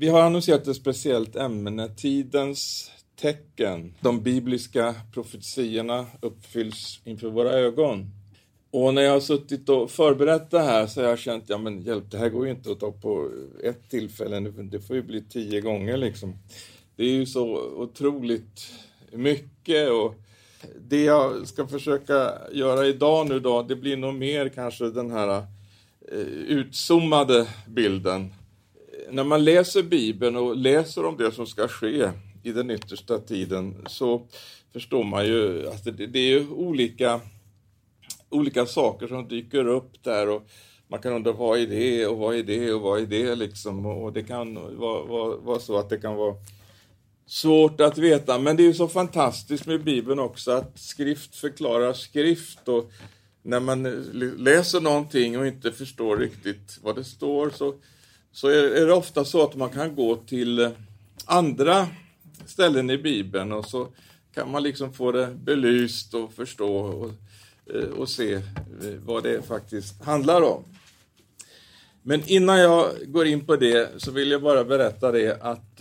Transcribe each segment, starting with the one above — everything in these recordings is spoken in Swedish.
vi har annonserat ett speciellt ämne, tidens tecken. De bibliska profetiorna uppfylls inför våra ögon. Och när jag har suttit och förberett det här så har jag känt, ja men hjälp, det här går ju inte att ta på ett tillfälle, det får ju bli tio gånger liksom. Det är ju så otroligt mycket och det jag ska försöka göra idag nu då, det blir nog mer kanske den här eh, utzoomade bilden. När man läser Bibeln och läser om det som ska ske i den yttersta tiden så förstår man ju att det, det är ju olika, olika saker som dyker upp där och man kan undra vad är det och vad är det och vad är det liksom? Och det kan vara, vara, vara så att det kan vara svårt att veta, men det är ju så fantastiskt med Bibeln också att skrift förklarar skrift och när man läser någonting och inte förstår riktigt vad det står så, så är det ofta så att man kan gå till eh, andra ställen i Bibeln och så kan man liksom få det belyst och förstå och, eh, och se eh, vad det faktiskt handlar om. Men innan jag går in på det så vill jag bara berätta det att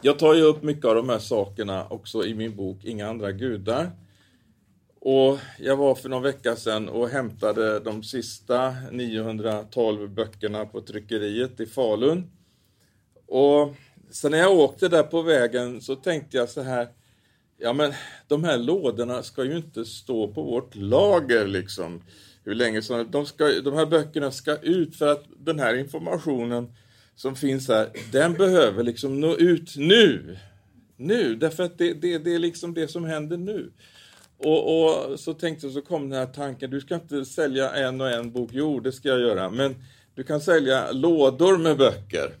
jag tar ju upp mycket av de här sakerna också i min bok Inga andra gudar. Och jag var för någon vecka sedan och hämtade de sista 912 böckerna på tryckeriet i Falun. Och sen när jag åkte där på vägen så tänkte jag så här, ja men de här lådorna ska ju inte stå på vårt lager liksom hur länge som de, ska, de här böckerna ska ut för att den här informationen som finns här, den behöver liksom nå ut nu. Nu, därför att det, det, det är liksom det som händer nu. Och, och, så tänkte jag, så kom den här tanken, du ska inte sälja en och en bok, jo det ska jag göra, men du kan sälja lådor med böcker.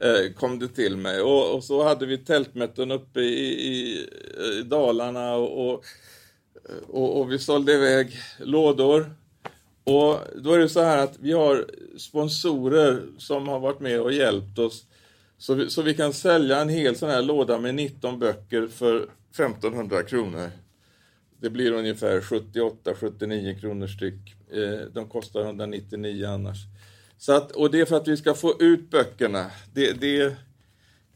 Eh, kom det till mig. Och, och, så hade vi tältmöten uppe i, i, i Dalarna och, och, och vi sålde iväg lådor och då är det så här att vi har sponsorer som har varit med och hjälpt oss. Så vi, så vi kan sälja en hel sån här låda med 19 böcker för 1500 kronor. Det blir ungefär 78-79 kronor styck. Eh, de kostar 199 annars. Så att, och det är för att vi ska få ut böckerna. Det, det,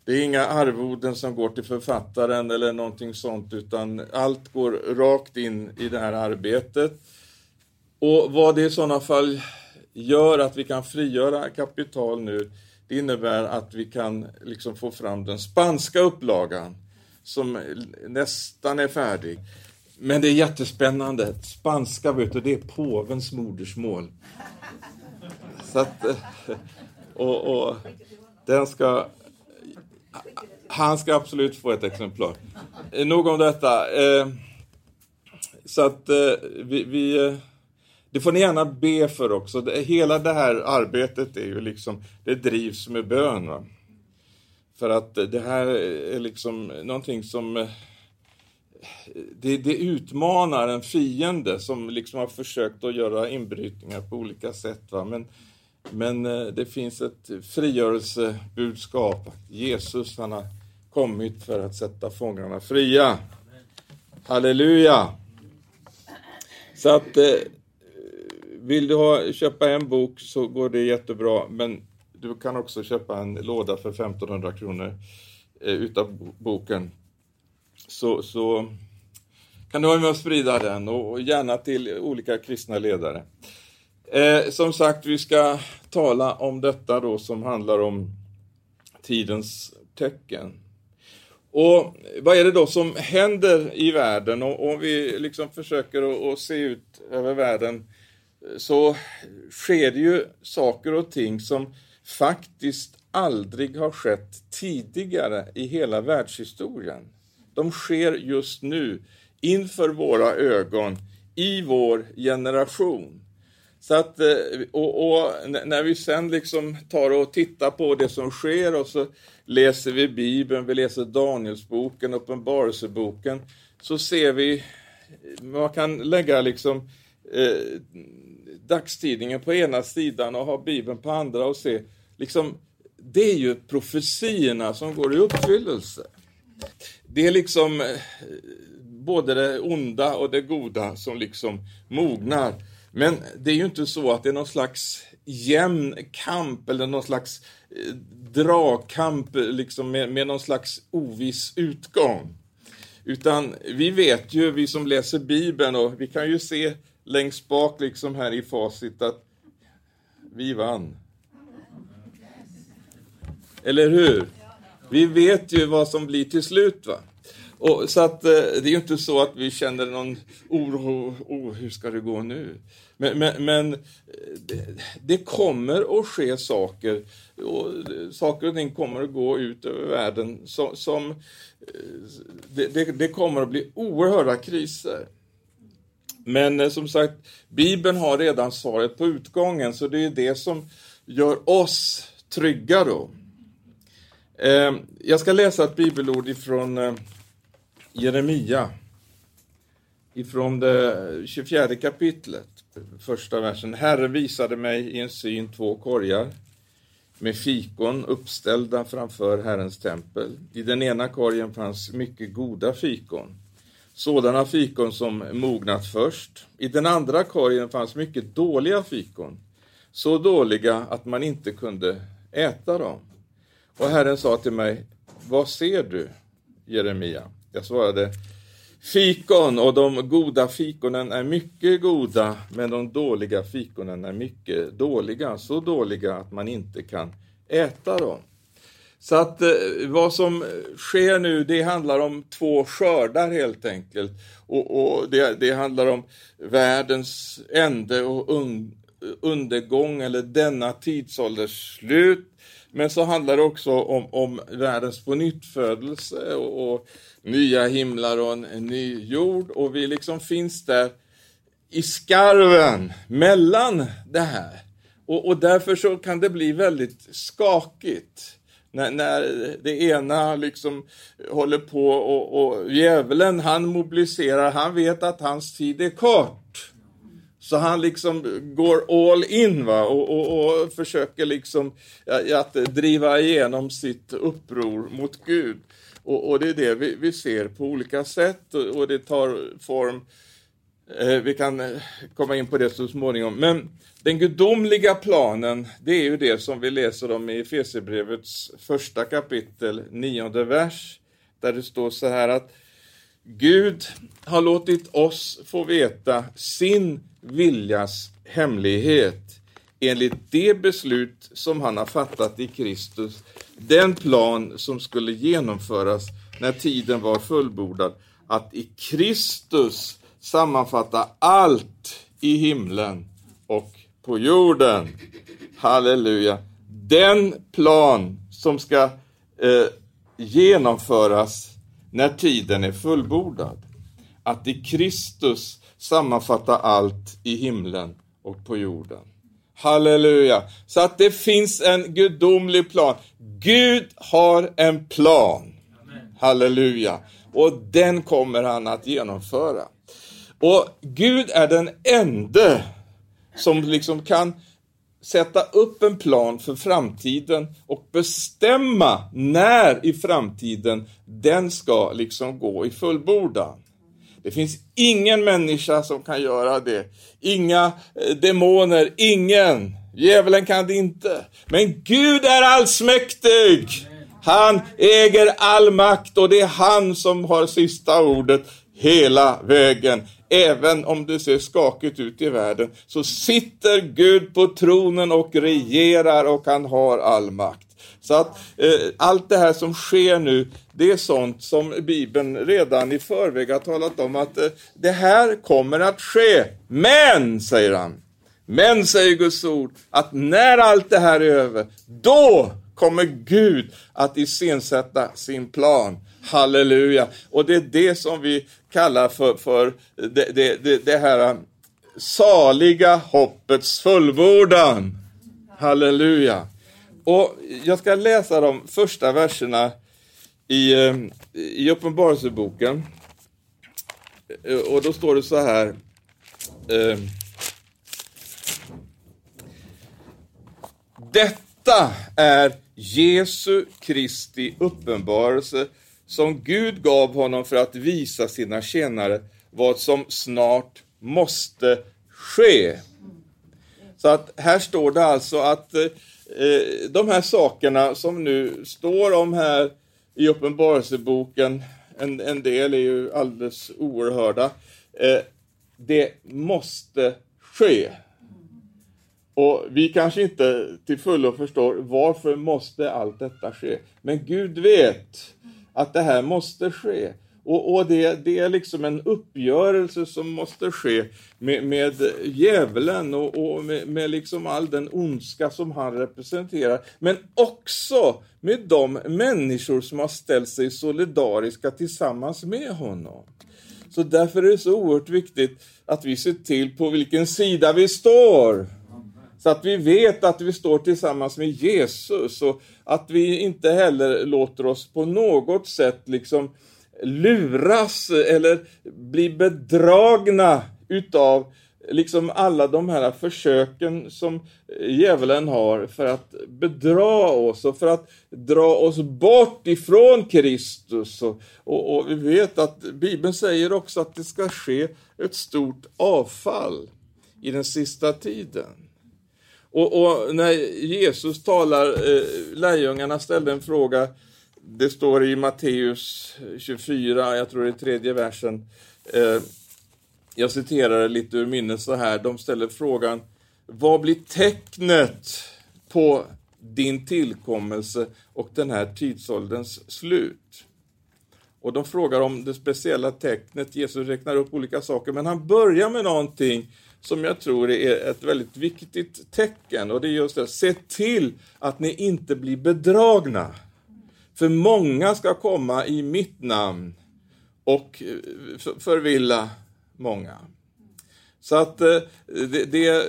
det är inga arvoden som går till författaren eller någonting sånt, utan allt går rakt in i det här arbetet. Och vad det i sådana fall gör att vi kan frigöra kapital nu, det innebär att vi kan liksom få fram den spanska upplagan som nästan är färdig. Men det är jättespännande. Spanska, vet du, det är påvens modersmål. Så att, eh, och, och den ska... Han ska absolut få ett exemplar. Eh, nog om detta. Eh, så att vi, vi det får ni gärna be för också. hela det här arbetet är ju liksom, det drivs med bön. Va? För att det här är liksom någonting som det, det, utmanar en fiende som liksom har försökt att göra inbrytningar på olika sätt. Va? Men, men eh, det finns ett frigörelsebudskap. Jesus han har kommit för att sätta fångarna fria. Halleluja! Så att eh, vill du ha, köpa en bok så går det jättebra, men du kan också köpa en låda för 1500 kronor eh, utav boken. Så, så kan du vara med och sprida den och gärna till olika kristna ledare. Eh, som sagt, vi ska tala om detta då som handlar om tidens tecken. Och vad är det då som händer i världen? Och om vi liksom försöker att se ut över världen så sker det ju saker och ting som faktiskt aldrig har skett tidigare i hela världshistorien. De sker just nu inför våra ögon i vår generation. Så att, eh, och, och, när vi sen liksom tar och tittar på det som sker och så läser vi Bibeln, vi läser Danielsboken, Uppenbarelseboken, så ser vi, eh, man kan lägga liksom eh, dagstidningen på ena sidan och ha Bibeln på andra och se, liksom, det är ju profetiorna som går i uppfyllelse. Det är liksom eh, både det onda och det goda som liksom mognar. Men det är ju inte så att det är någon slags jämn kamp eller någon slags eh, dragkamp eh, liksom med, med någon slags oviss utgång. Utan vi vet ju, vi som läser Bibeln, och vi kan ju se längst bak liksom här i facit att vi vann. Eller hur? Vi vet ju vad som blir till slut. va? Och, så att eh, det är ju inte så att vi känner någon oro, oh, hur ska det gå nu? Men, men, men eh, det, det, kommer att ske saker, och eh, saker och ting kommer att gå ut över världen som, som det, det, det kommer att bli oerhörda kriser. Men som sagt, Bibeln har redan svaret på utgången, så det är det som gör oss trygga då. Ehm, jag ska läsa ett bibelord ifrån eh, Jeremia ifrån det 24 kapitlet, första versen. Herre visade mig i en syn två korgar med fikon uppställda framför Herrens tempel. I den ena korgen fanns mycket goda fikon, sådana fikon som mognat först. I den andra korgen fanns mycket dåliga fikon, så dåliga att man inte kunde äta dem. Och Herren sa till mig, vad ser du, Jeremia? Jag svarade Fikon och de goda fikonen är mycket goda, men de dåliga fikonen är mycket dåliga, så dåliga att man inte kan äta dem. Så att eh, vad som sker nu, det handlar om två skördar helt enkelt. Och, och det, det, handlar om världens ände och un, undergång, eller denna tidsålders slut. Men så handlar det också om, om världens pånyttfödelse och, och nya himlar och en, en ny jord. Och vi liksom finns där i skarven mellan det här. Och, och därför så kan det bli väldigt skakigt. När, när det ena liksom håller på och, och djävulen han mobiliserar, han vet att hans tid är kort. Så han liksom går all in va? Och, och, och försöker liksom att driva igenom sitt uppror mot Gud. Och, och det är det vi, vi, ser på olika sätt och, och det tar form eh, vi kan eh, komma in på det så småningom. Men den gudomliga planen, det är ju det som vi läser om i Efesierbrevets första kapitel, nionde vers, där det står så här att Gud har låtit oss få veta sin viljas hemlighet enligt det beslut som han har fattat i Kristus, den plan som skulle genomföras när tiden var fullbordad, att i Kristus sammanfatta allt i himlen och på jorden. Halleluja. Den plan som ska eh, genomföras när tiden är fullbordad. Att i Kristus sammanfatta allt i himlen och på jorden. Halleluja! Så att det finns en gudomlig plan. Gud har en plan. Halleluja! Och den kommer han att genomföra. Och Gud är den ende som liksom kan sätta upp en plan för framtiden och bestämma när i framtiden den ska liksom gå i fullbordan. Det finns ingen människa som kan göra det. Inga eh, demoner, ingen. Djävulen kan det inte. Men Gud är allsmäktig. Han äger all makt och det är han som har sista ordet hela vägen. Även om det ser skakigt ut i världen så sitter Gud på tronen och regerar och han har all makt. Så att eh, allt det här som sker nu, det är sånt som Bibeln redan i förväg har talat om att eh, det här kommer att ske. Men, säger han, men, säger Guds ord, att när allt det här är över, då kommer Gud att iscensätta sin plan. Halleluja! Och det är det som vi kallar för, för det, det, det, det här um, saliga hoppets fullbordan. Halleluja! Och jag ska läsa de första verserna i, um, i Uppenbarelseboken. Eh, och då står det så här. Eh, Detta är Jesu Kristi uppenbarelse som Gud gav honom för att visa sina tjänare vad som snart måste ske. Så att här står det alltså att eh, de här sakerna som nu står om här i Uppenbarelseboken, en, en del är ju alldeles oerhörda, eh, det måste ske. Och vi kanske inte till fullo förstår varför måste allt detta ske. Men Gud vet att det här måste ske. Och, och det, det, är liksom en uppgörelse som måste ske med, med djävulen och, och med, med, liksom all den ondska som han representerar. Men också med de människor som har ställt sig solidariska tillsammans med honom. Så därför är det så oerhört viktigt att vi ser till på vilken sida vi står. Så att vi vet att vi står tillsammans med Jesus och att vi inte heller låter oss på något sätt liksom luras eller bli bedragna utav liksom alla de här försöken som djävulen har för att bedra oss och för att dra oss bort ifrån Kristus. Och, och, och vi vet att Bibeln säger också att det ska ske ett stort avfall i den sista tiden. Och, och när Jesus talar, eh, lärjungarna ställde en fråga, det står i Matteus 24, jag tror det är tredje versen. Eh, jag citerar lite ur minnet så här, de ställer frågan, vad blir tecknet på din tillkommelse och den här tidsålderns slut? Och de frågar om det speciella tecknet, Jesus räknar upp olika saker, men han börjar med någonting som jag tror är ett väldigt viktigt tecken och det är just det, se till att ni inte blir bedragna. För många ska komma i mitt namn och eh, förvilla många. Så att eh, det, det,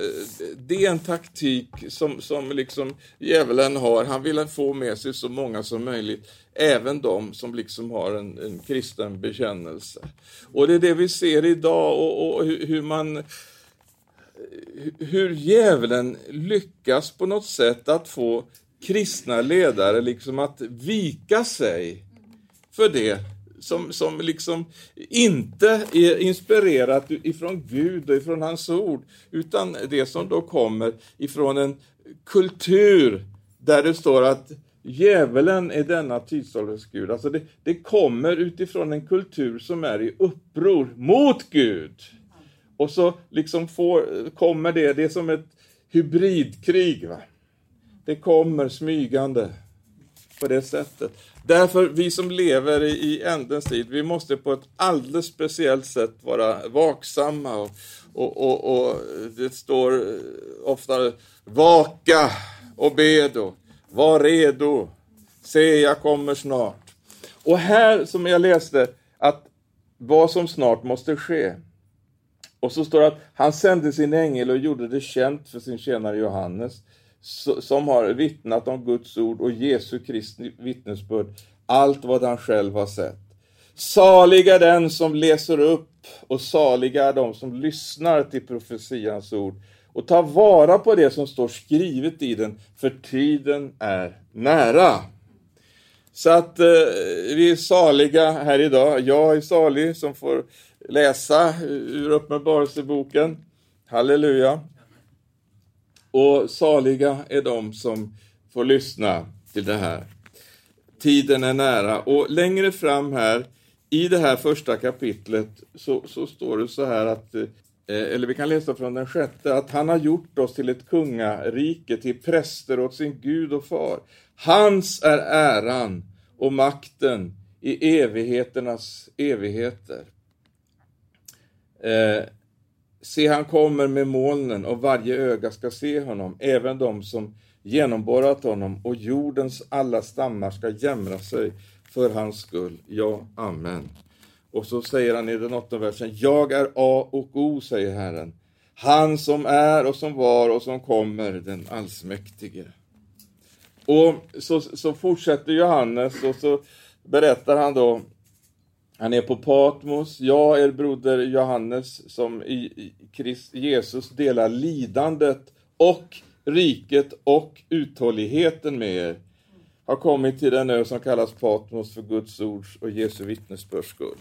det, är en taktik som, som liksom djävulen har. Han vill få med sig så många som möjligt, även de som liksom har en, en kristen bekännelse. Och det är det vi ser idag och, och hur man hur djävulen lyckas på något sätt att få kristna ledare liksom att vika sig för det som, som liksom inte är inspirerat ifrån Gud och ifrån hans ord, utan det som då kommer ifrån en kultur där det står att djävulen är denna tidsålders Gud. Alltså det, det kommer utifrån en kultur som är i uppror mot Gud. Och så liksom får, kommer det, det är som ett hybridkrig. Va? Det kommer smygande på det sättet. Därför, vi som lever i, ändens tid, vi måste på ett alldeles speciellt sätt vara vaksamma. Och, och, och, och det står ofta vaka och bedo, var redo, se jag kommer snart. Och här, som jag läste, att vad som snart måste ske. Och så står det att han sände sin ängel och gjorde det känt för sin tjänare Johannes, som har vittnat om Guds ord och Jesu Kristi vittnesbörd, allt vad han själv har sett. Saliga den som läser upp och saliga de som lyssnar till profetians ord och tar vara på det som står skrivet i den, för tiden är nära. Så att eh, vi är saliga här idag. Jag är salig som får läsa eh, ur Uppenbarelseboken. Halleluja. Och saliga är de som får lyssna till det här. Tiden är nära. Och längre fram här i det här första kapitlet så, så står det så här att eh, Eh, eller vi kan läsa från den sjätte, att han har gjort oss till ett kungarike, till präster åt sin Gud och far. Hans är äran och makten i evigheternas evigheter. Eh, se, han kommer med molnen och varje öga ska se honom, även de som genomborrat honom och jordens alla stammar ska jämra sig för hans skull. Ja, amen. Och så säger han i den åttonde versen, jag är A och O, säger Herren. Han som är och som var och som kommer, den allsmäktige. Och så, så fortsätter Johannes och så berättar han då han är på Patmos. Jag, er broder Johannes, som i Christ, Jesus delar lidandet och riket och uthålligheten med er, har kommit till den ö som kallas Patmos för Guds ords och Jesu vittnesbörds skull.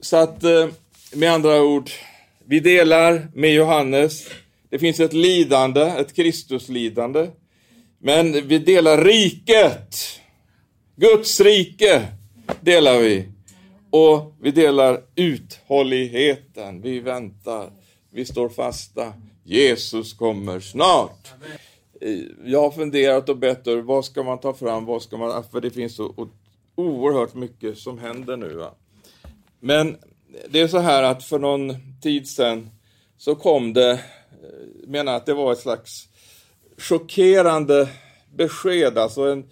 Så att, eh, med andra ord, vi delar med Johannes, Det finns ett lidande, ett Kristuslidande. Men vi delar riket. Guds rike delar vi. Och vi delar uthålligheten. Vi väntar. Vi står fasta. Jesus kommer snart. Jag har funderat och bett er, vad ska man ta fram, vad ska man, för det finns så oerhört mycket som händer nu. Va? Men det är så här att för någon tid sedan så kom det, jag menar att det var ett slags chockerande besked, alltså en,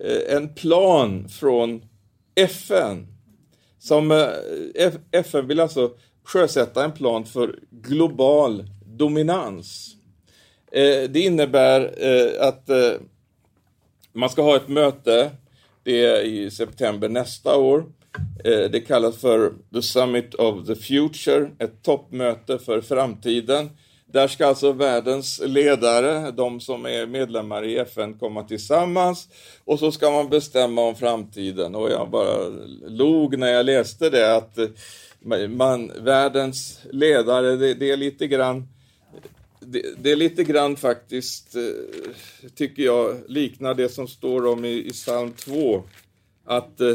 eh, en plan från FN. Som eh, FN vill alltså sjösätta en plan för global dominans. Eh, det innebär eh, att eh, man ska ha ett möte, det är i september nästa år, Eh, det kallas för The Summit of the Future, ett toppmöte för framtiden. Där ska alltså världens ledare, de som är medlemmar i FN, komma tillsammans och så ska man bestämma om framtiden. Och jag bara log när jag läste det att man, världens ledare, det, det är lite grann det, det, är lite grann faktiskt, eh, tycker jag, liknar det som står om i, i psalm 2. Att eh,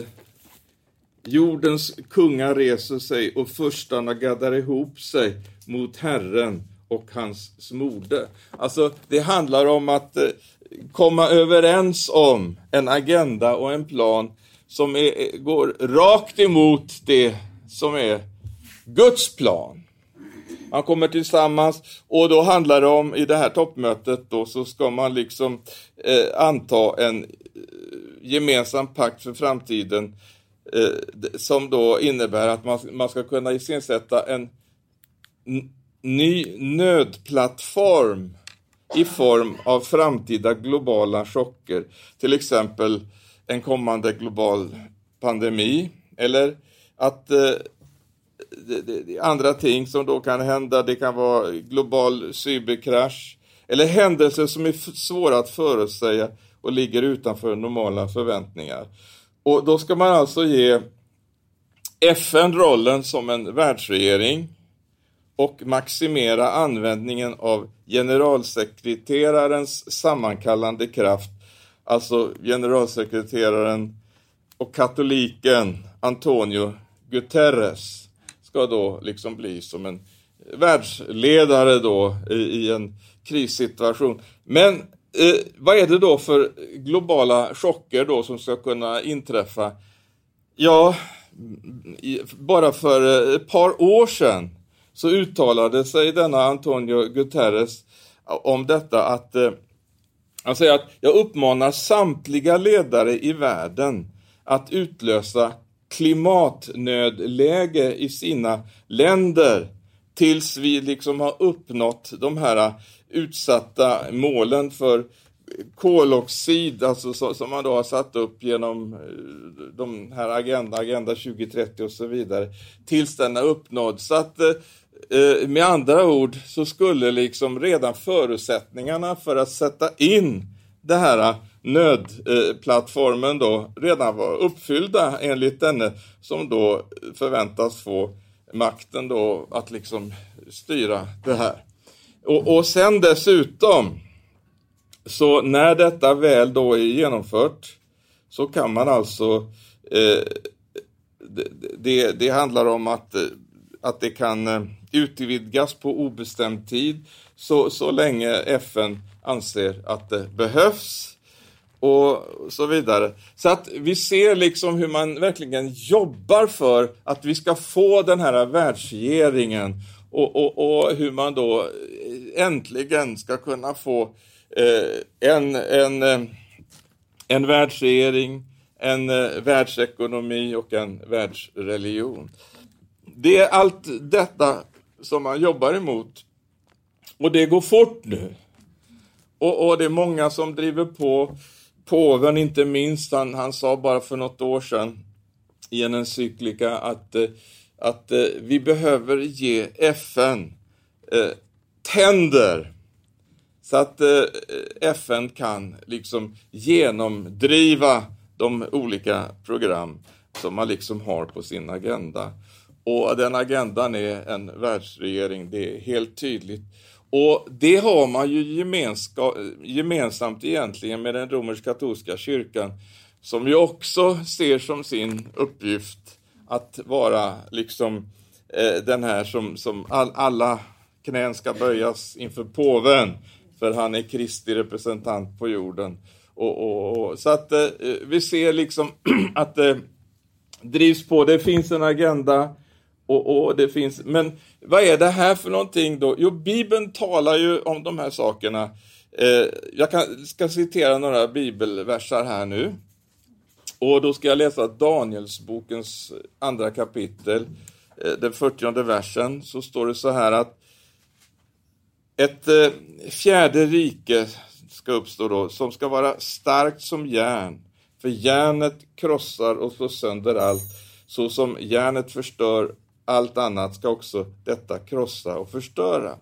Jordens kungar reser sig och förstarna gaddar ihop sig mot Herren och hans smorde. Alltså, det handlar om att eh, komma överens om en agenda och en plan som är, går rakt emot det som är Guds plan. Man kommer tillsammans och då handlar det om, i det här toppmötet då, så ska man liksom eh, anta en eh, gemensam pakt för framtiden eh, som då innebär att man, man ska kunna iscensätta en ny nödplattform i form av framtida globala chocker. Till exempel en kommande global pandemi eller att eh, andra ting som då kan hända, det kan vara global cyberkrasch eller händelser som är svåra att förutsäga och ligger utanför normala förväntningar. Och då ska man alltså ge FN rollen som en världsregering och maximera användningen av generalsekreterarens sammankallande kraft, alltså generalsekreteraren och katoliken Antonio Guterres ska då liksom bli som en världsledare då i, i en krissituation. Men Eh, vad är det då för globala chocker då som ska kunna inträffa? Ja, i, bara för eh, ett par år sedan så uttalade sig denna Antonio Guterres om detta att eh, han säger att jag uppmanar samtliga ledare i världen att utlösa klimatnödläge i sina länder tills vi liksom har uppnått de här utsatta målen för koloxid, alltså som man då har satt upp genom eh, de här Agenda, Agenda 2030 och så vidare, tills den är uppnådd. Så att eh, eh, med andra ord så skulle liksom redan förutsättningarna för att sätta in det här nödplattformen då redan var uppfyllda enligt denne som då förväntas få makten då att liksom styra det här. Och, och sen dessutom, så när detta väl då är genomfört så kan man alltså, eh, det, det, det, handlar om att, eh, att det kan eh, utvidgas på obestämd tid så, så länge FN anser att det behövs och så vidare. Så att vi ser liksom hur man verkligen jobbar för att vi ska få den här världsregeringen och, och, och hur man då äntligen ska kunna få eh, en, en, eh, en världsregering, en eh, världsekonomi och en världsreligion. Det är allt detta som man jobbar emot. Och det går fort nu. Och, och det är många som driver på. Påven inte minst, han, han sa bara för något år sedan i en encyklika att, eh, att eh, vi behöver ge FN eh, tänder så att eh, FN kan liksom genomdriva de olika program som man liksom har på sin agenda. Och den agendan är en världsregering, det är helt tydligt. Och det har man ju gemensamt egentligen med den romersk-katolska kyrkan, som ju också ser som sin uppgift att vara liksom eh, den här som, som all, alla knän ska böjas inför påven, för han är Kristi representant på jorden. Och, och, och så att eh, vi ser liksom att det drivs på, det finns en agenda, och, och, det finns, men vad är det här för någonting då? Jo, Bibeln talar ju om de här sakerna. Eh, jag kan, ska citera några bibelversar här nu. Och då ska jag läsa Danielsbokens andra kapitel, eh, den 40 versen, så står det så här att ett eh, fjärde rike ska uppstå då, som ska vara starkt som järn, för järnet krossar och slår sönder allt, så som järnet förstör allt annat ska också detta krossa och förstöra.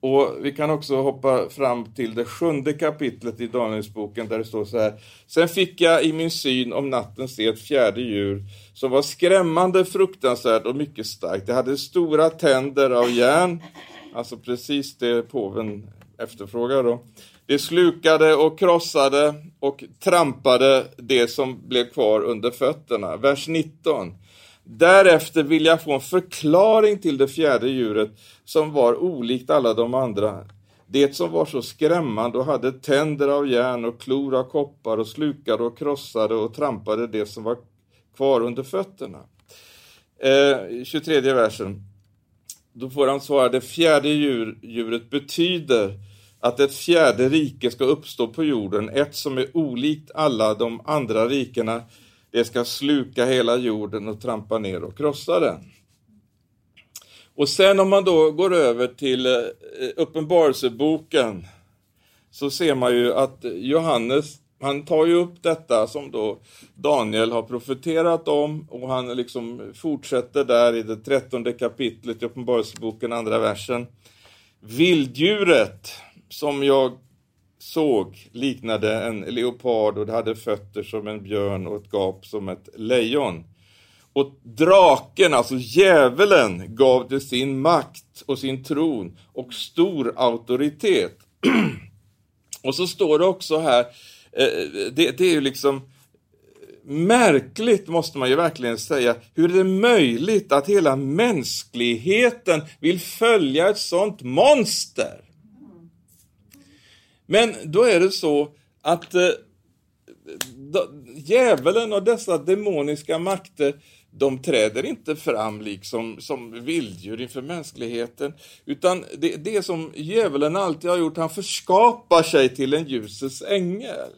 Och Vi kan också hoppa fram till det sjunde kapitlet i Danielsboken där det står så här. Sen fick jag i min syn om natten se ett fjärde djur som var skrämmande, fruktansvärt och mycket starkt. Det hade stora tänder av järn, alltså precis det påven efterfrågar då. Det slukade och krossade och trampade det som blev kvar under fötterna. Vers 19. Därefter vill jag få en förklaring till det fjärde djuret som var olikt alla de andra. Det som var så skrämmande och hade tänder av järn och klor av koppar och slukade och krossade och trampade det som var kvar under fötterna. Eh, 23 versen. Då får han svara, det fjärde djur, djuret betyder att ett fjärde rike ska uppstå på jorden, ett som är olikt alla de andra rikena det ska sluka hela jorden och trampa ner och krossa den. Och sen om man då går över till eh, Uppenbarelseboken så ser man ju att Johannes, han tar ju upp detta som då Daniel har profeterat om och han liksom fortsätter där i det trettonde kapitlet i Uppenbarelseboken, andra versen. Vilddjuret som jag såg liknade en leopard och det hade fötter som en björn och ett gap som ett lejon. Och draken, alltså djävulen, gav det sin makt och sin tron och stor auktoritet. och så står det också här, eh, det, det är ju liksom märkligt måste man ju verkligen säga. Hur är det möjligt att hela mänskligheten vill följa ett sånt monster? Men då är det så att eh, djävulen och dessa demoniska makter, de träder inte fram liksom som vilddjur inför mänskligheten, utan det, det som djävulen alltid har gjort, han förskapar sig till en ljusets ängel.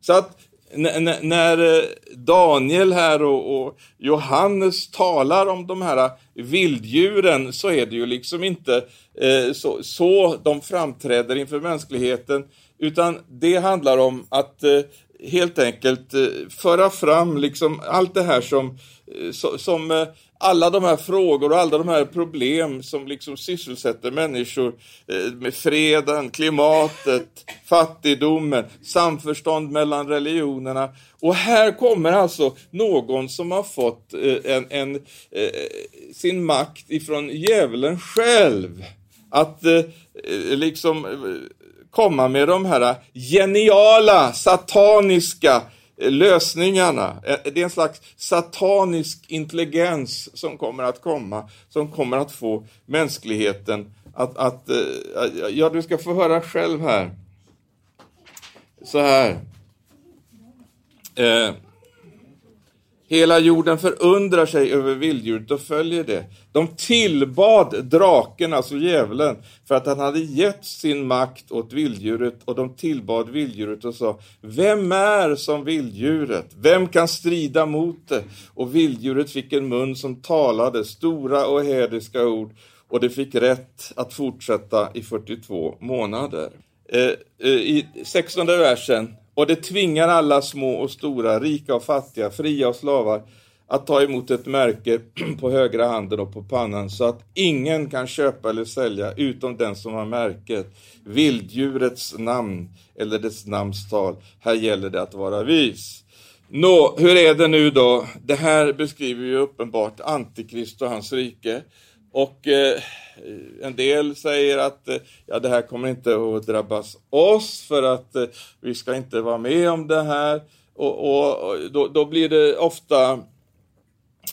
Så att när eh, Daniel här och, och, Johannes talar om de här eh, vilddjuren så är det ju liksom inte eh, så, så de framträder inför mänskligheten utan det handlar om att eh, helt enkelt eh, föra fram liksom allt det här som, eh, som eh, alla de här frågor och alla de här problem som liksom sysselsätter människor eh, med freden, klimatet, fattigdomen, samförstånd mellan religionerna. Och här kommer alltså någon som har fått eh, en, en eh, sin makt ifrån djävulen själv att liksom komma med de här geniala, sataniska lösningarna. Eh, det är en slags satanisk intelligens som kommer att komma, som kommer att få mänskligheten att, att eh, ja, du ska få höra själv här. Så här. Eh, Hela jorden förundrar sig över vilddjuret och följer det. De tillbad draken, alltså djävulen, för att han hade gett sin makt åt vilddjuret och de tillbad vilddjuret och sa Vem är som vilddjuret? Vem kan strida mot det? Och vilddjuret fick en mun som talade stora och hädiska ord och det fick rätt att fortsätta i 42 månader. Eh, eh, I 16 versen och det tvingar alla små och stora, rika och fattiga, fria och slavar att ta emot ett märke på högra handen och på pannan så att ingen kan köpa eller sälja utom den som har märket, vilddjurets namn eller dess namnstal. Här gäller det att vara vis. Nå, hur är det nu då? Det här beskriver ju uppenbart Antikrist och hans rike. Och eh, en del säger att eh, ja, det här kommer inte att drabbas oss för att eh, vi ska inte vara med om det här. Och, och, och då, då, blir det ofta,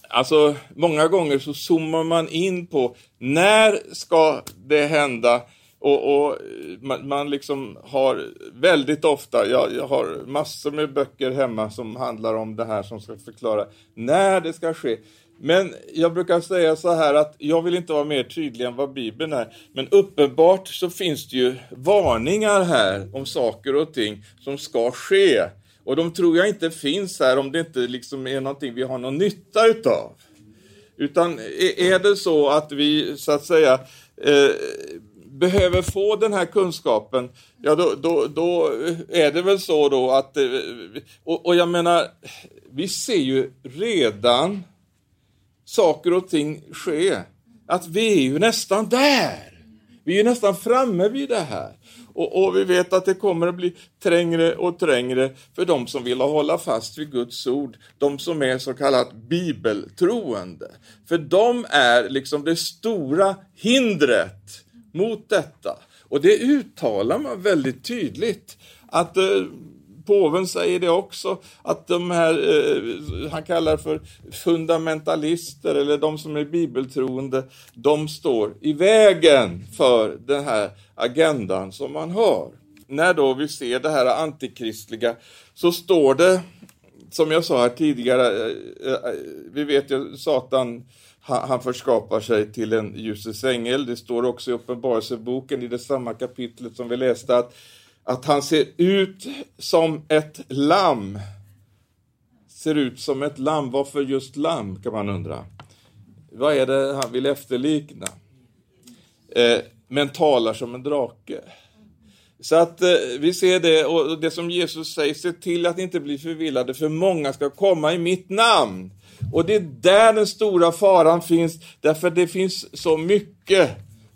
alltså många gånger så zoomar man in på när ska det hända? Och, och man, man, liksom har väldigt ofta, jag, jag, har massor med böcker hemma som handlar om det här som ska förklara när det ska ske. Men jag brukar säga så här att jag vill inte vara mer tydlig än vad Bibeln är. Men uppenbart så finns det ju varningar här om saker och ting som ska ske. Och de tror jag inte finns här om det inte liksom är någonting vi har någon nytta utav. Utan e-, är det så att vi så att säga eh, behöver få den här kunskapen, ja då, då, då är det väl så då att, eh, och, och jag menar, vi ser ju redan saker och ting ske. Att vi är ju nästan där. Vi är ju nästan framme vid det här. Och, och, vi vet att det kommer att bli trängre och trängre för de som vill hålla fast vid Guds ord, de som är så kallat bibeltroende. För de är liksom det stora hindret mot detta. Och det uttalar man väldigt tydligt. Att eh, påven säger det också, att de här, eh, han kallar för fundamentalister eller de som är bibeltroende, de står i vägen för den här agendan som man har. När då vi ser det här antikristliga så står det, som jag sa här tidigare, eh, eh vi vet ju Satan han förskapar sig till en ljusets ängel. Det står också i Uppenbarelseboken i det samma kapitlet som vi läste att att han ser ut som ett lamm. Ser ut som ett lamm. Varför just lamm, kan man undra. Vad är det han vill efterlikna? Eh, men talar som en drake. Så att eh, vi ser det, och det som Jesus säger, se till att inte bli förvillade, för många ska komma i mitt namn. Och det är där den stora faran finns, därför det finns så mycket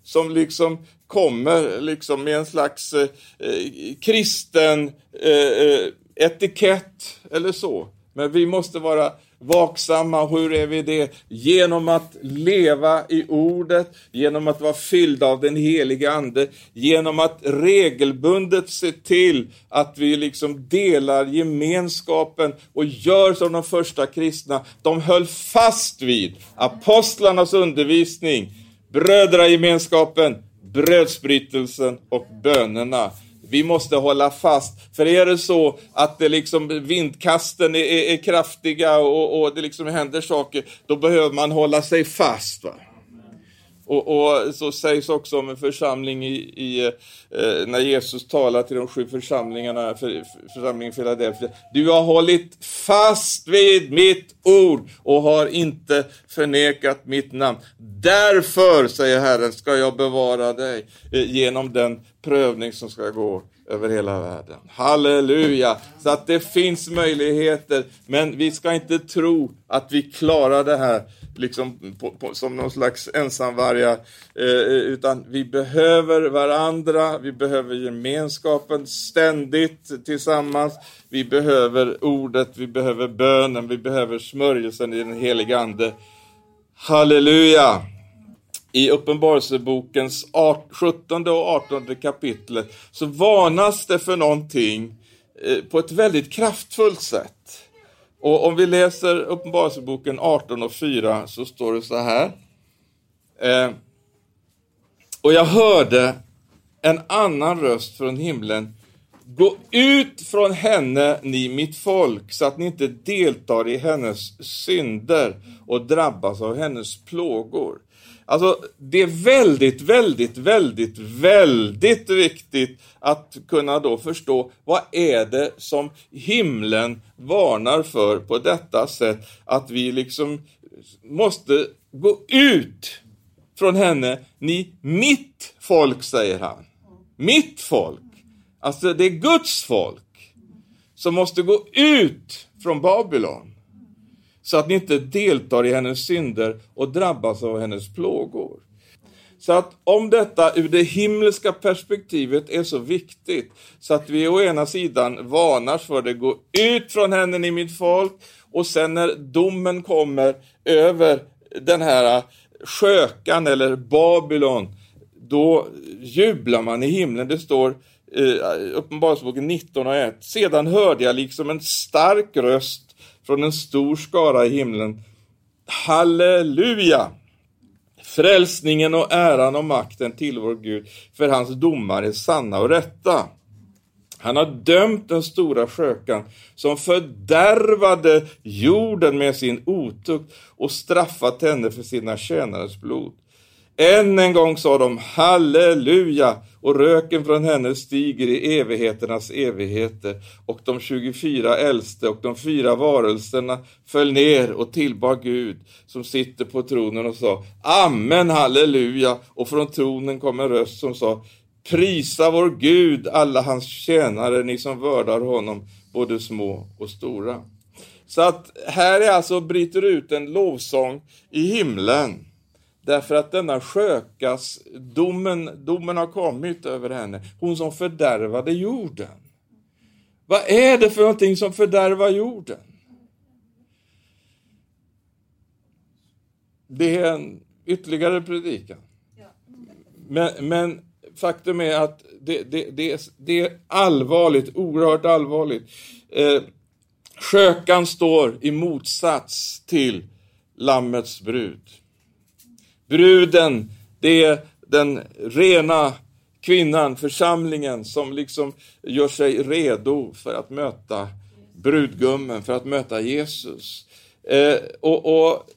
som liksom kommer liksom med en slags eh, eh, kristen eh, eh, etikett eller så. Men vi måste vara vaksamma. Hur är vi det? Genom att leva i ordet, genom att vara fyllda av den heliga Ande, genom att regelbundet se till att vi liksom delar gemenskapen och gör som de första kristna. De höll fast vid apostlarnas undervisning, brödragemenskapen, brödsbrytelsen och bönerna. Vi måste hålla fast, för är det så att det liksom vindkasten är, är, är kraftiga och, och, det liksom händer saker, då behöver man hålla sig fast. Va? Och, och, så sägs också om en församling i, i eh, när Jesus talar till de sju församlingarna, för, församlingen Philadelphia. Du har hållit fast vid mitt ord och har inte förnekat mitt namn. Därför, säger Herren, ska jag bevara dig eh, genom den prövning som ska gå över hela världen. Halleluja! Så att det finns möjligheter, men vi ska inte tro att vi klarar det här liksom på, på, som någon slags ensamvargar, eh, utan vi behöver varandra, vi behöver gemenskapen ständigt tillsammans, vi behöver ordet, vi behöver bönen, vi behöver smörjelsen i den heliga Ande. Halleluja! I Uppenbarelsebokens 17 och 18 kapitlet så varnas det för någonting eh, på ett väldigt kraftfullt sätt. Och om vi läser Uppenbarelseboken 18 och 4 så står det så här. Eh, och jag hörde en annan röst från himlen. Gå ut från henne, ni mitt folk, så att ni inte deltar i hennes synder och drabbas av hennes plågor. Alltså, det är väldigt, väldigt, väldigt, väldigt viktigt att kunna då förstå vad är det som himlen varnar för på detta sätt, att vi liksom måste gå ut från henne, ni mitt folk, säger han. Mitt folk. Alltså, det är Guds folk som måste gå ut från Babylon så att ni inte deltar i hennes synder och drabbas av hennes plågor. Så att om detta ur det himmelska perspektivet är så viktigt, så att vi å ena sidan varnas för det, gå ut från henne i mitt folk, och sen när domen kommer över den här skökan eller Babylon, då jublar man i himlen. Det står eh, Uppenbarelseboken 19 och 1. Sedan hörde jag liksom en stark röst från en stor skara i himlen. Halleluja! Frälsningen och äran och makten till vår Gud, för hans domar är sanna och rätta. Han har dömt den stora skökan som fördärvade jorden med sin otukt och straffat henne för sina tjänares blod. Än en gång sa de halleluja! Och röken från henne stiger i evigheternas evigheter. Och de 24 äldste och de fyra varelserna föll ner och tillbad Gud som sitter på tronen och sa Amen halleluja! Och från tronen kom en röst som sa Prisa vår Gud alla hans tjänare ni som vördar honom både små och stora. Så att här är alltså bryter ut en lovsång i himlen. Därför att denna skökas, domen, domen har kommit över henne, hon som fördärvade jorden. Vad är det för någonting som fördärvar jorden? Det är en ytterligare predikan. Men, men faktum är att det, det, det, det, är allvarligt, oerhört allvarligt. Eh, skökan står i motsats till Lammets brud. Bruden, det är den rena kvinnan, församlingen som liksom gör sig redo för att möta brudgummen, för att möta Jesus. Eh, och, och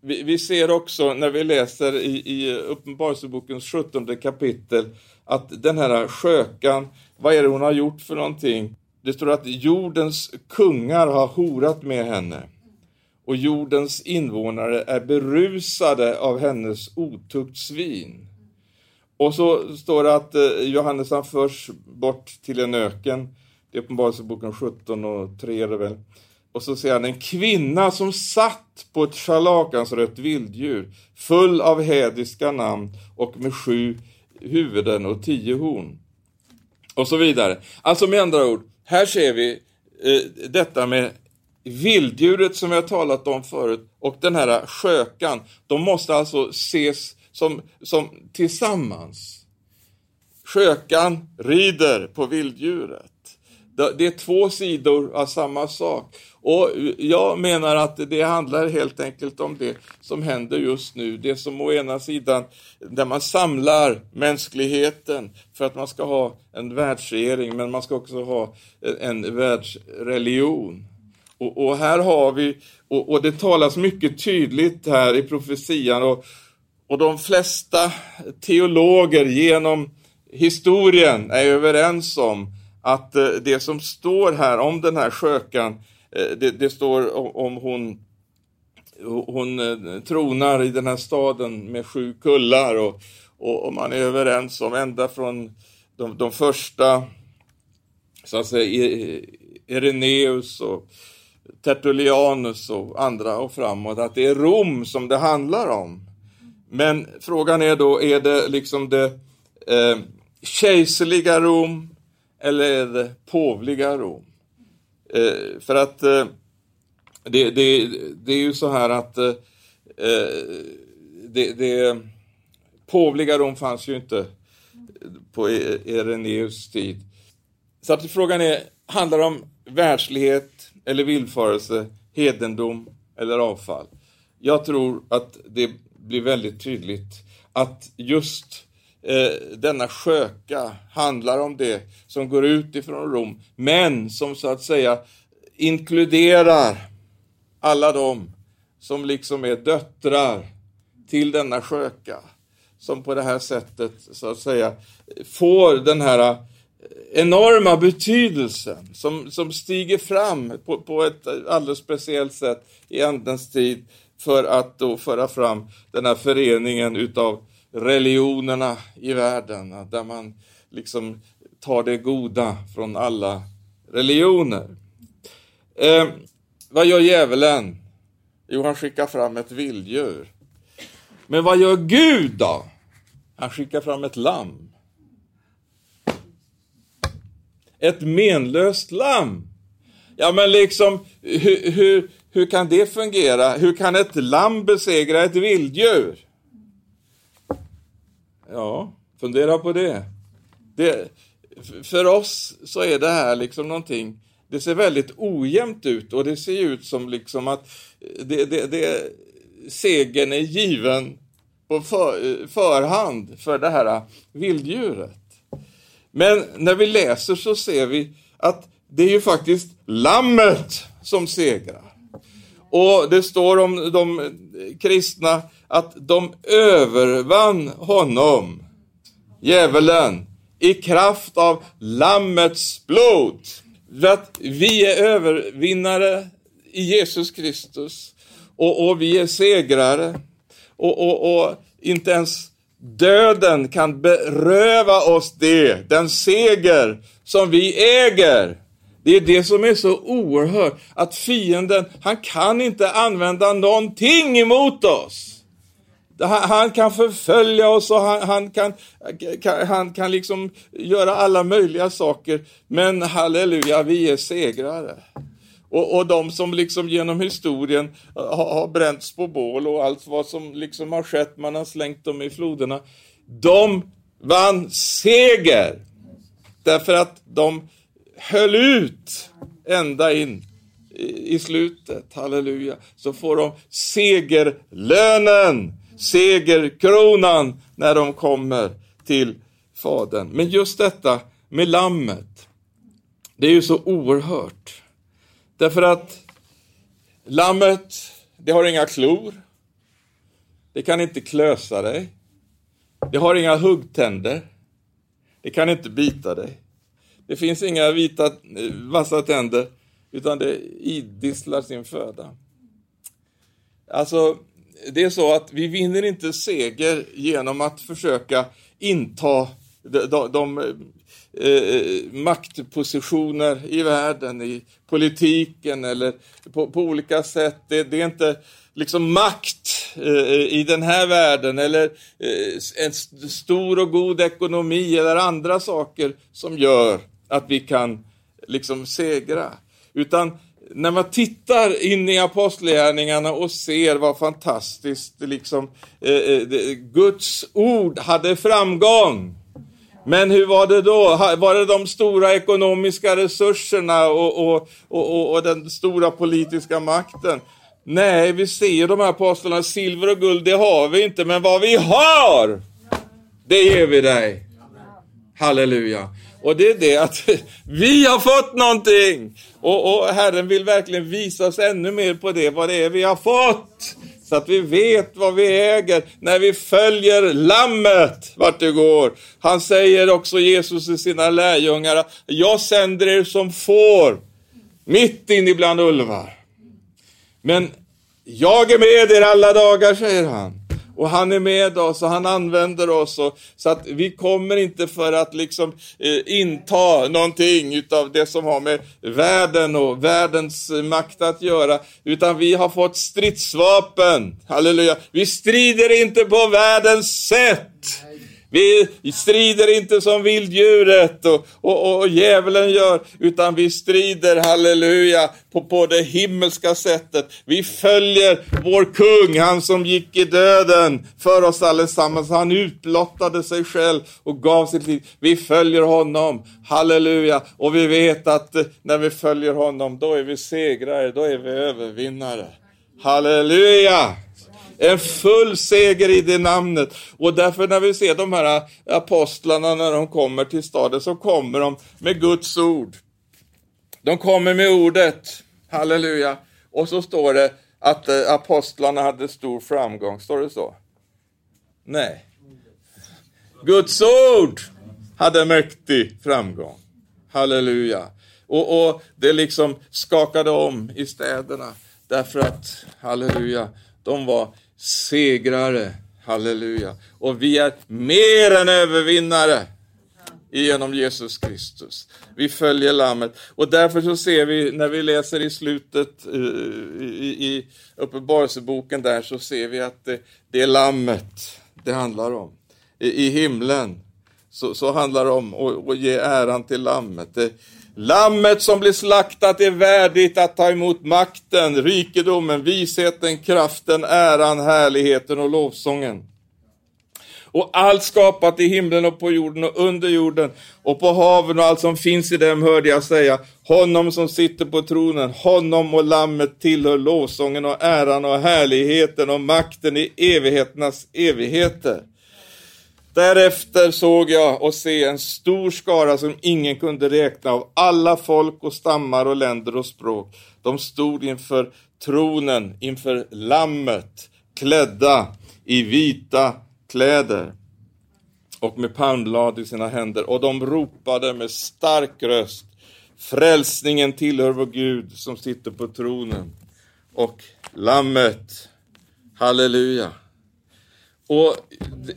vi, vi, ser också när vi läser i, i Uppenbarelsebokens 17 kapitel att den här skökan, vad är det hon har gjort för någonting? Det står att jordens kungar har horat med henne och jordens invånare är berusade av hennes otuktsvin. Och så står det att eh, Johannes han förs bort till en öken. Det är Uppenbarelseboken 17 och 3 är det väl. Och så ser han en kvinna som satt på ett scharlakansrött vilddjur, full av hädiska namn och med sju huvuden och tio horn. Och så vidare. Alltså med andra ord, här ser vi eh, detta med vilddjuret som vi har talat om förut och den här skökan, de måste alltså ses som, som tillsammans. Skökan rider på vilddjuret. Det är två sidor av samma sak. Och jag menar att det handlar helt enkelt om det som händer just nu. Det som å ena sidan, där man samlar mänskligheten för att man ska ha en världsregering, men man ska också ha en världsreligion. Och, och här har vi, och, och, det talas mycket tydligt här i profetian och, och de flesta teologer genom historien är överens om att eh, det som står här om den här skökan, eh, det, det står om, om hon hon eh, tronar i den här staden med sju kullar och, och, och man är överens om ända från de, de första så att säga e, e, Ireneus och Tertullianus och andra och framåt, att det är Rom som det handlar om. Men frågan är då, är det liksom det eh, kejserliga Rom eller är det påvliga Rom? Eh, för att eh, det, det, det, är ju så här att eh, eh det, det påvliga Rom fanns ju inte på e- Ireneus tid. Så att frågan är, handlar det om världslighet eller villfarelse, hedendom eller avfall. Jag tror att det blir väldigt tydligt att just eh, denna sköka handlar om det som går ut ifrån Rom, men som så att säga inkluderar alla de som liksom är döttrar till denna sköka, som på det här sättet så att säga får den här enorma betydelsen som, som stiger fram på, på ett alldeles speciellt sätt i Andens tid för att då föra fram den här föreningen utav religionerna i världen, där man liksom tar det goda från alla religioner. Eh, vad gör djävulen? Jo, han skickar fram ett vilddjur. Men vad gör Gud då? Han skickar fram ett lamm. Ett menlöst lamm. Ja, men liksom, hur, hur, hur kan det fungera? Hur kan ett lamm besegra ett vilddjur? Ja, fundera på det. det. För oss så är det här liksom någonting, det ser väldigt ojämnt ut och det ser ut som liksom att eh, det, det, det, segern är given på för, eh, förhand för det här eh, vilddjuret. Men när vi läser så ser vi att det är ju faktiskt lammet som segrar. Och det står om de kristna att de övervann honom, djävulen, i kraft av lammets blod. För att vi är övervinnare i Jesus Kristus och, och vi är segrare. Och, och, och inte ens döden kan beröva oss det, den seger som vi äger. Det är det som är så oerhört, att fienden, han kan inte använda någonting emot oss. Han, kan förfölja oss och han, han, kan, han kan liksom göra alla möjliga saker. Men halleluja, vi är segrare. Och, och de som liksom genom historien eh, har, har bränts på bål och allt vad som liksom har skett, man har slängt dem i floderna. De vann seger. Därför att de höll ut ända in i slutet, halleluja, så får de segerlönen, segerkronan när de kommer till Fadern. Men just detta med lammet, det är ju så oerhört. Därför att lammet, det har inga klor. Det kan inte klösa dig. Det har inga huggtänder. Det kan inte bita dig. Det finns inga vita, eh, vassa tänder, utan det idisslar sin föda. Alltså, det är så att vi vinner inte seger genom att försöka inta de, de, de Eh, eh, maktpositioner i världen, i politiken eller på, på olika sätt. Det, det, är inte liksom makt eh, i den här världen eller eh, en stor och god ekonomi eller andra saker som gör att vi kan liksom segra. Utan när man tittar in i apostlagärningarna och ser vad fantastiskt liksom eh, eh Guds ord hade framgång. Men hur var det då? Var det de stora ekonomiska resurserna och, och, och, och den stora politiska makten? Nej, vi ser de här apostlarna, silver och guld, det har vi inte, men vad vi har, det ger vi dig. Halleluja. Och det är det att vi har fått någonting. Och, och Herren vill verkligen visa oss ännu mer på det, vad det är vi har fått. Så att vi vet vad vi äger när vi följer lammet vart det går. Han säger också Jesus till sina lärjungar, jag sänder er som får mitt in ibland ulvar. Men jag är med er alla dagar, säger han. Och han är med oss och han använder oss och, så att vi kommer inte för att liksom eh, inta någonting utav det som har med världen och världens makt att göra, utan vi har fått stridsvapen. Halleluja. Vi strider inte på världens sätt. Vi strider inte som vilddjuret och, och, och djävulen gör, utan vi strider, halleluja, på, på det himmelska sättet. Vi följer vår kung, han som gick i döden för oss allesammans. Han utblottade sig själv och gav sitt liv. Vi följer honom, halleluja. Och vi vet att eh, när vi följer honom, då är vi segrare, då är vi övervinnare. Halleluja! En full seger i det namnet. Och därför när vi ser de här äh, apostlarna när de kommer till staden så kommer de med Guds ord. De kommer med ordet. Halleluja. Och så står det att äh, apostlarna hade stor framgång. Står det så? Nej. Guds ord hade mäktig framgång. Halleluja. Och, och det liksom skakade om i städerna. Därför att, halleluja, de var segrare. Halleluja. Och vi är mer än övervinnare genom Jesus Kristus. Vi följer Lammet. Och därför så ser vi, när vi läser i slutet eh, i, i Uppenbarelseboken där, så ser vi att det, det är Lammet det handlar om. I, i himlen så, så handlar det om att, att ge äran till Lammet. Det, Lammet som blir slaktat är värdigt att ta emot makten, rikedomen, visheten, kraften, äran, härligheten och lovsången. Och allt skapat i himlen och på jorden och under jorden och på haven och allt som finns i dem hörde jag säga, honom som sitter på tronen, honom och lammet tillhör lovsången och äran och härligheten och makten i evigheternas evigheter. Därefter såg jag och se en stor skara som ingen kunde räkna av alla folk och stammar och länder och språk. De stod inför tronen, inför lammet, klädda i vita kläder och med palmblad i sina händer och de ropade med stark röst Frälsningen tillhör vår Gud som sitter på tronen och Lammet. Halleluja. Och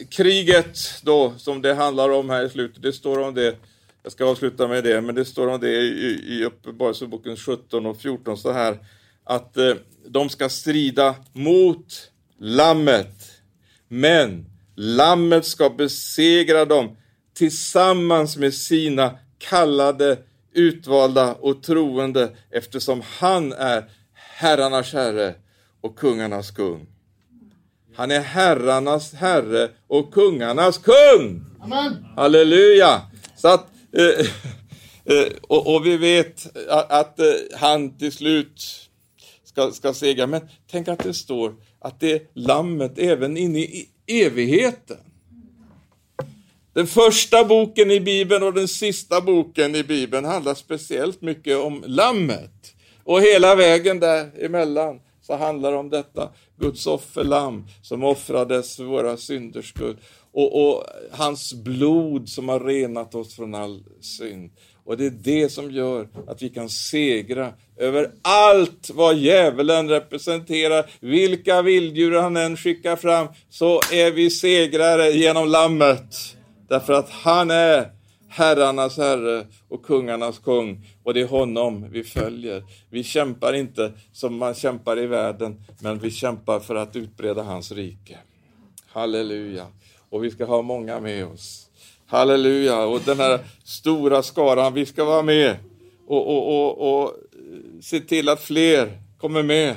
kriget då, som det handlar om här i slutet, det står om det, jag ska avsluta med det, men det står om det i, i Uppenbarelseboken 17 och 14 så här, att eh, de ska strida mot Lammet, men Lammet ska besegra dem tillsammans med sina kallade, utvalda och troende eftersom han är herrarnas herre och kungarnas kung. Han är herrarnas herre och kungarnas kung. Amen. Halleluja! Så att, eh, eh, och, och, vi vet att, att eh, han till slut ska, ska segra. Men tänk att det står att det är lammet även inne i evigheten. Den första boken i Bibeln och den sista boken i Bibeln handlar speciellt mycket om lammet. Och hela vägen däremellan så handlar det om detta. Guds offerlamm som offrades för våra synders skull. Och, och, hans blod som har renat oss från all synd. Och det är det som gör att vi kan segra över allt vad djävulen representerar. Vilka vilddjur han än skickar fram så är vi segrare genom lammet. Därför att han är herrarnas herre och kungarnas kung och det är honom vi följer. Vi kämpar inte som man kämpar i världen, men vi kämpar för att utbreda hans rike. Halleluja. Och vi ska ha många med oss. Halleluja. Och den här stora skaran, vi ska vara med och, och, och, och se till att fler kommer med